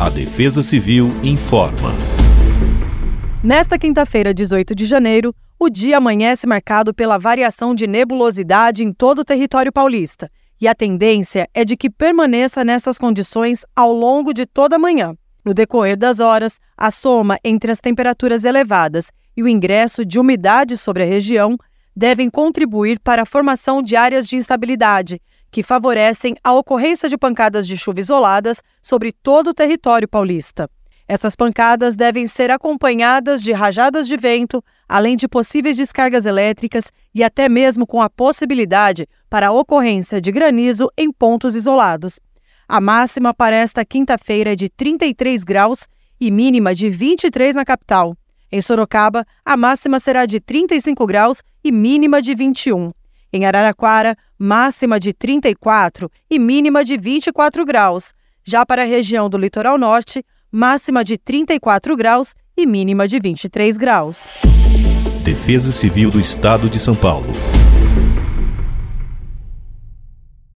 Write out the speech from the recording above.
A Defesa Civil informa. Nesta quinta-feira, 18 de janeiro, o dia amanhece marcado pela variação de nebulosidade em todo o território paulista, e a tendência é de que permaneça nessas condições ao longo de toda a manhã. No decorrer das horas, a soma entre as temperaturas elevadas e o ingresso de umidade sobre a região devem contribuir para a formação de áreas de instabilidade, que favorecem a ocorrência de pancadas de chuva isoladas sobre todo o território paulista. Essas pancadas devem ser acompanhadas de rajadas de vento, além de possíveis descargas elétricas e até mesmo com a possibilidade para a ocorrência de granizo em pontos isolados. A máxima para esta quinta-feira é de 33 graus e mínima de 23 na capital. Em Sorocaba, a máxima será de 35 graus e mínima de 21. Em Araraquara, máxima de 34 e mínima de 24 graus. Já para a região do litoral norte, máxima de 34 graus e mínima de 23 graus. Defesa Civil do Estado de São Paulo.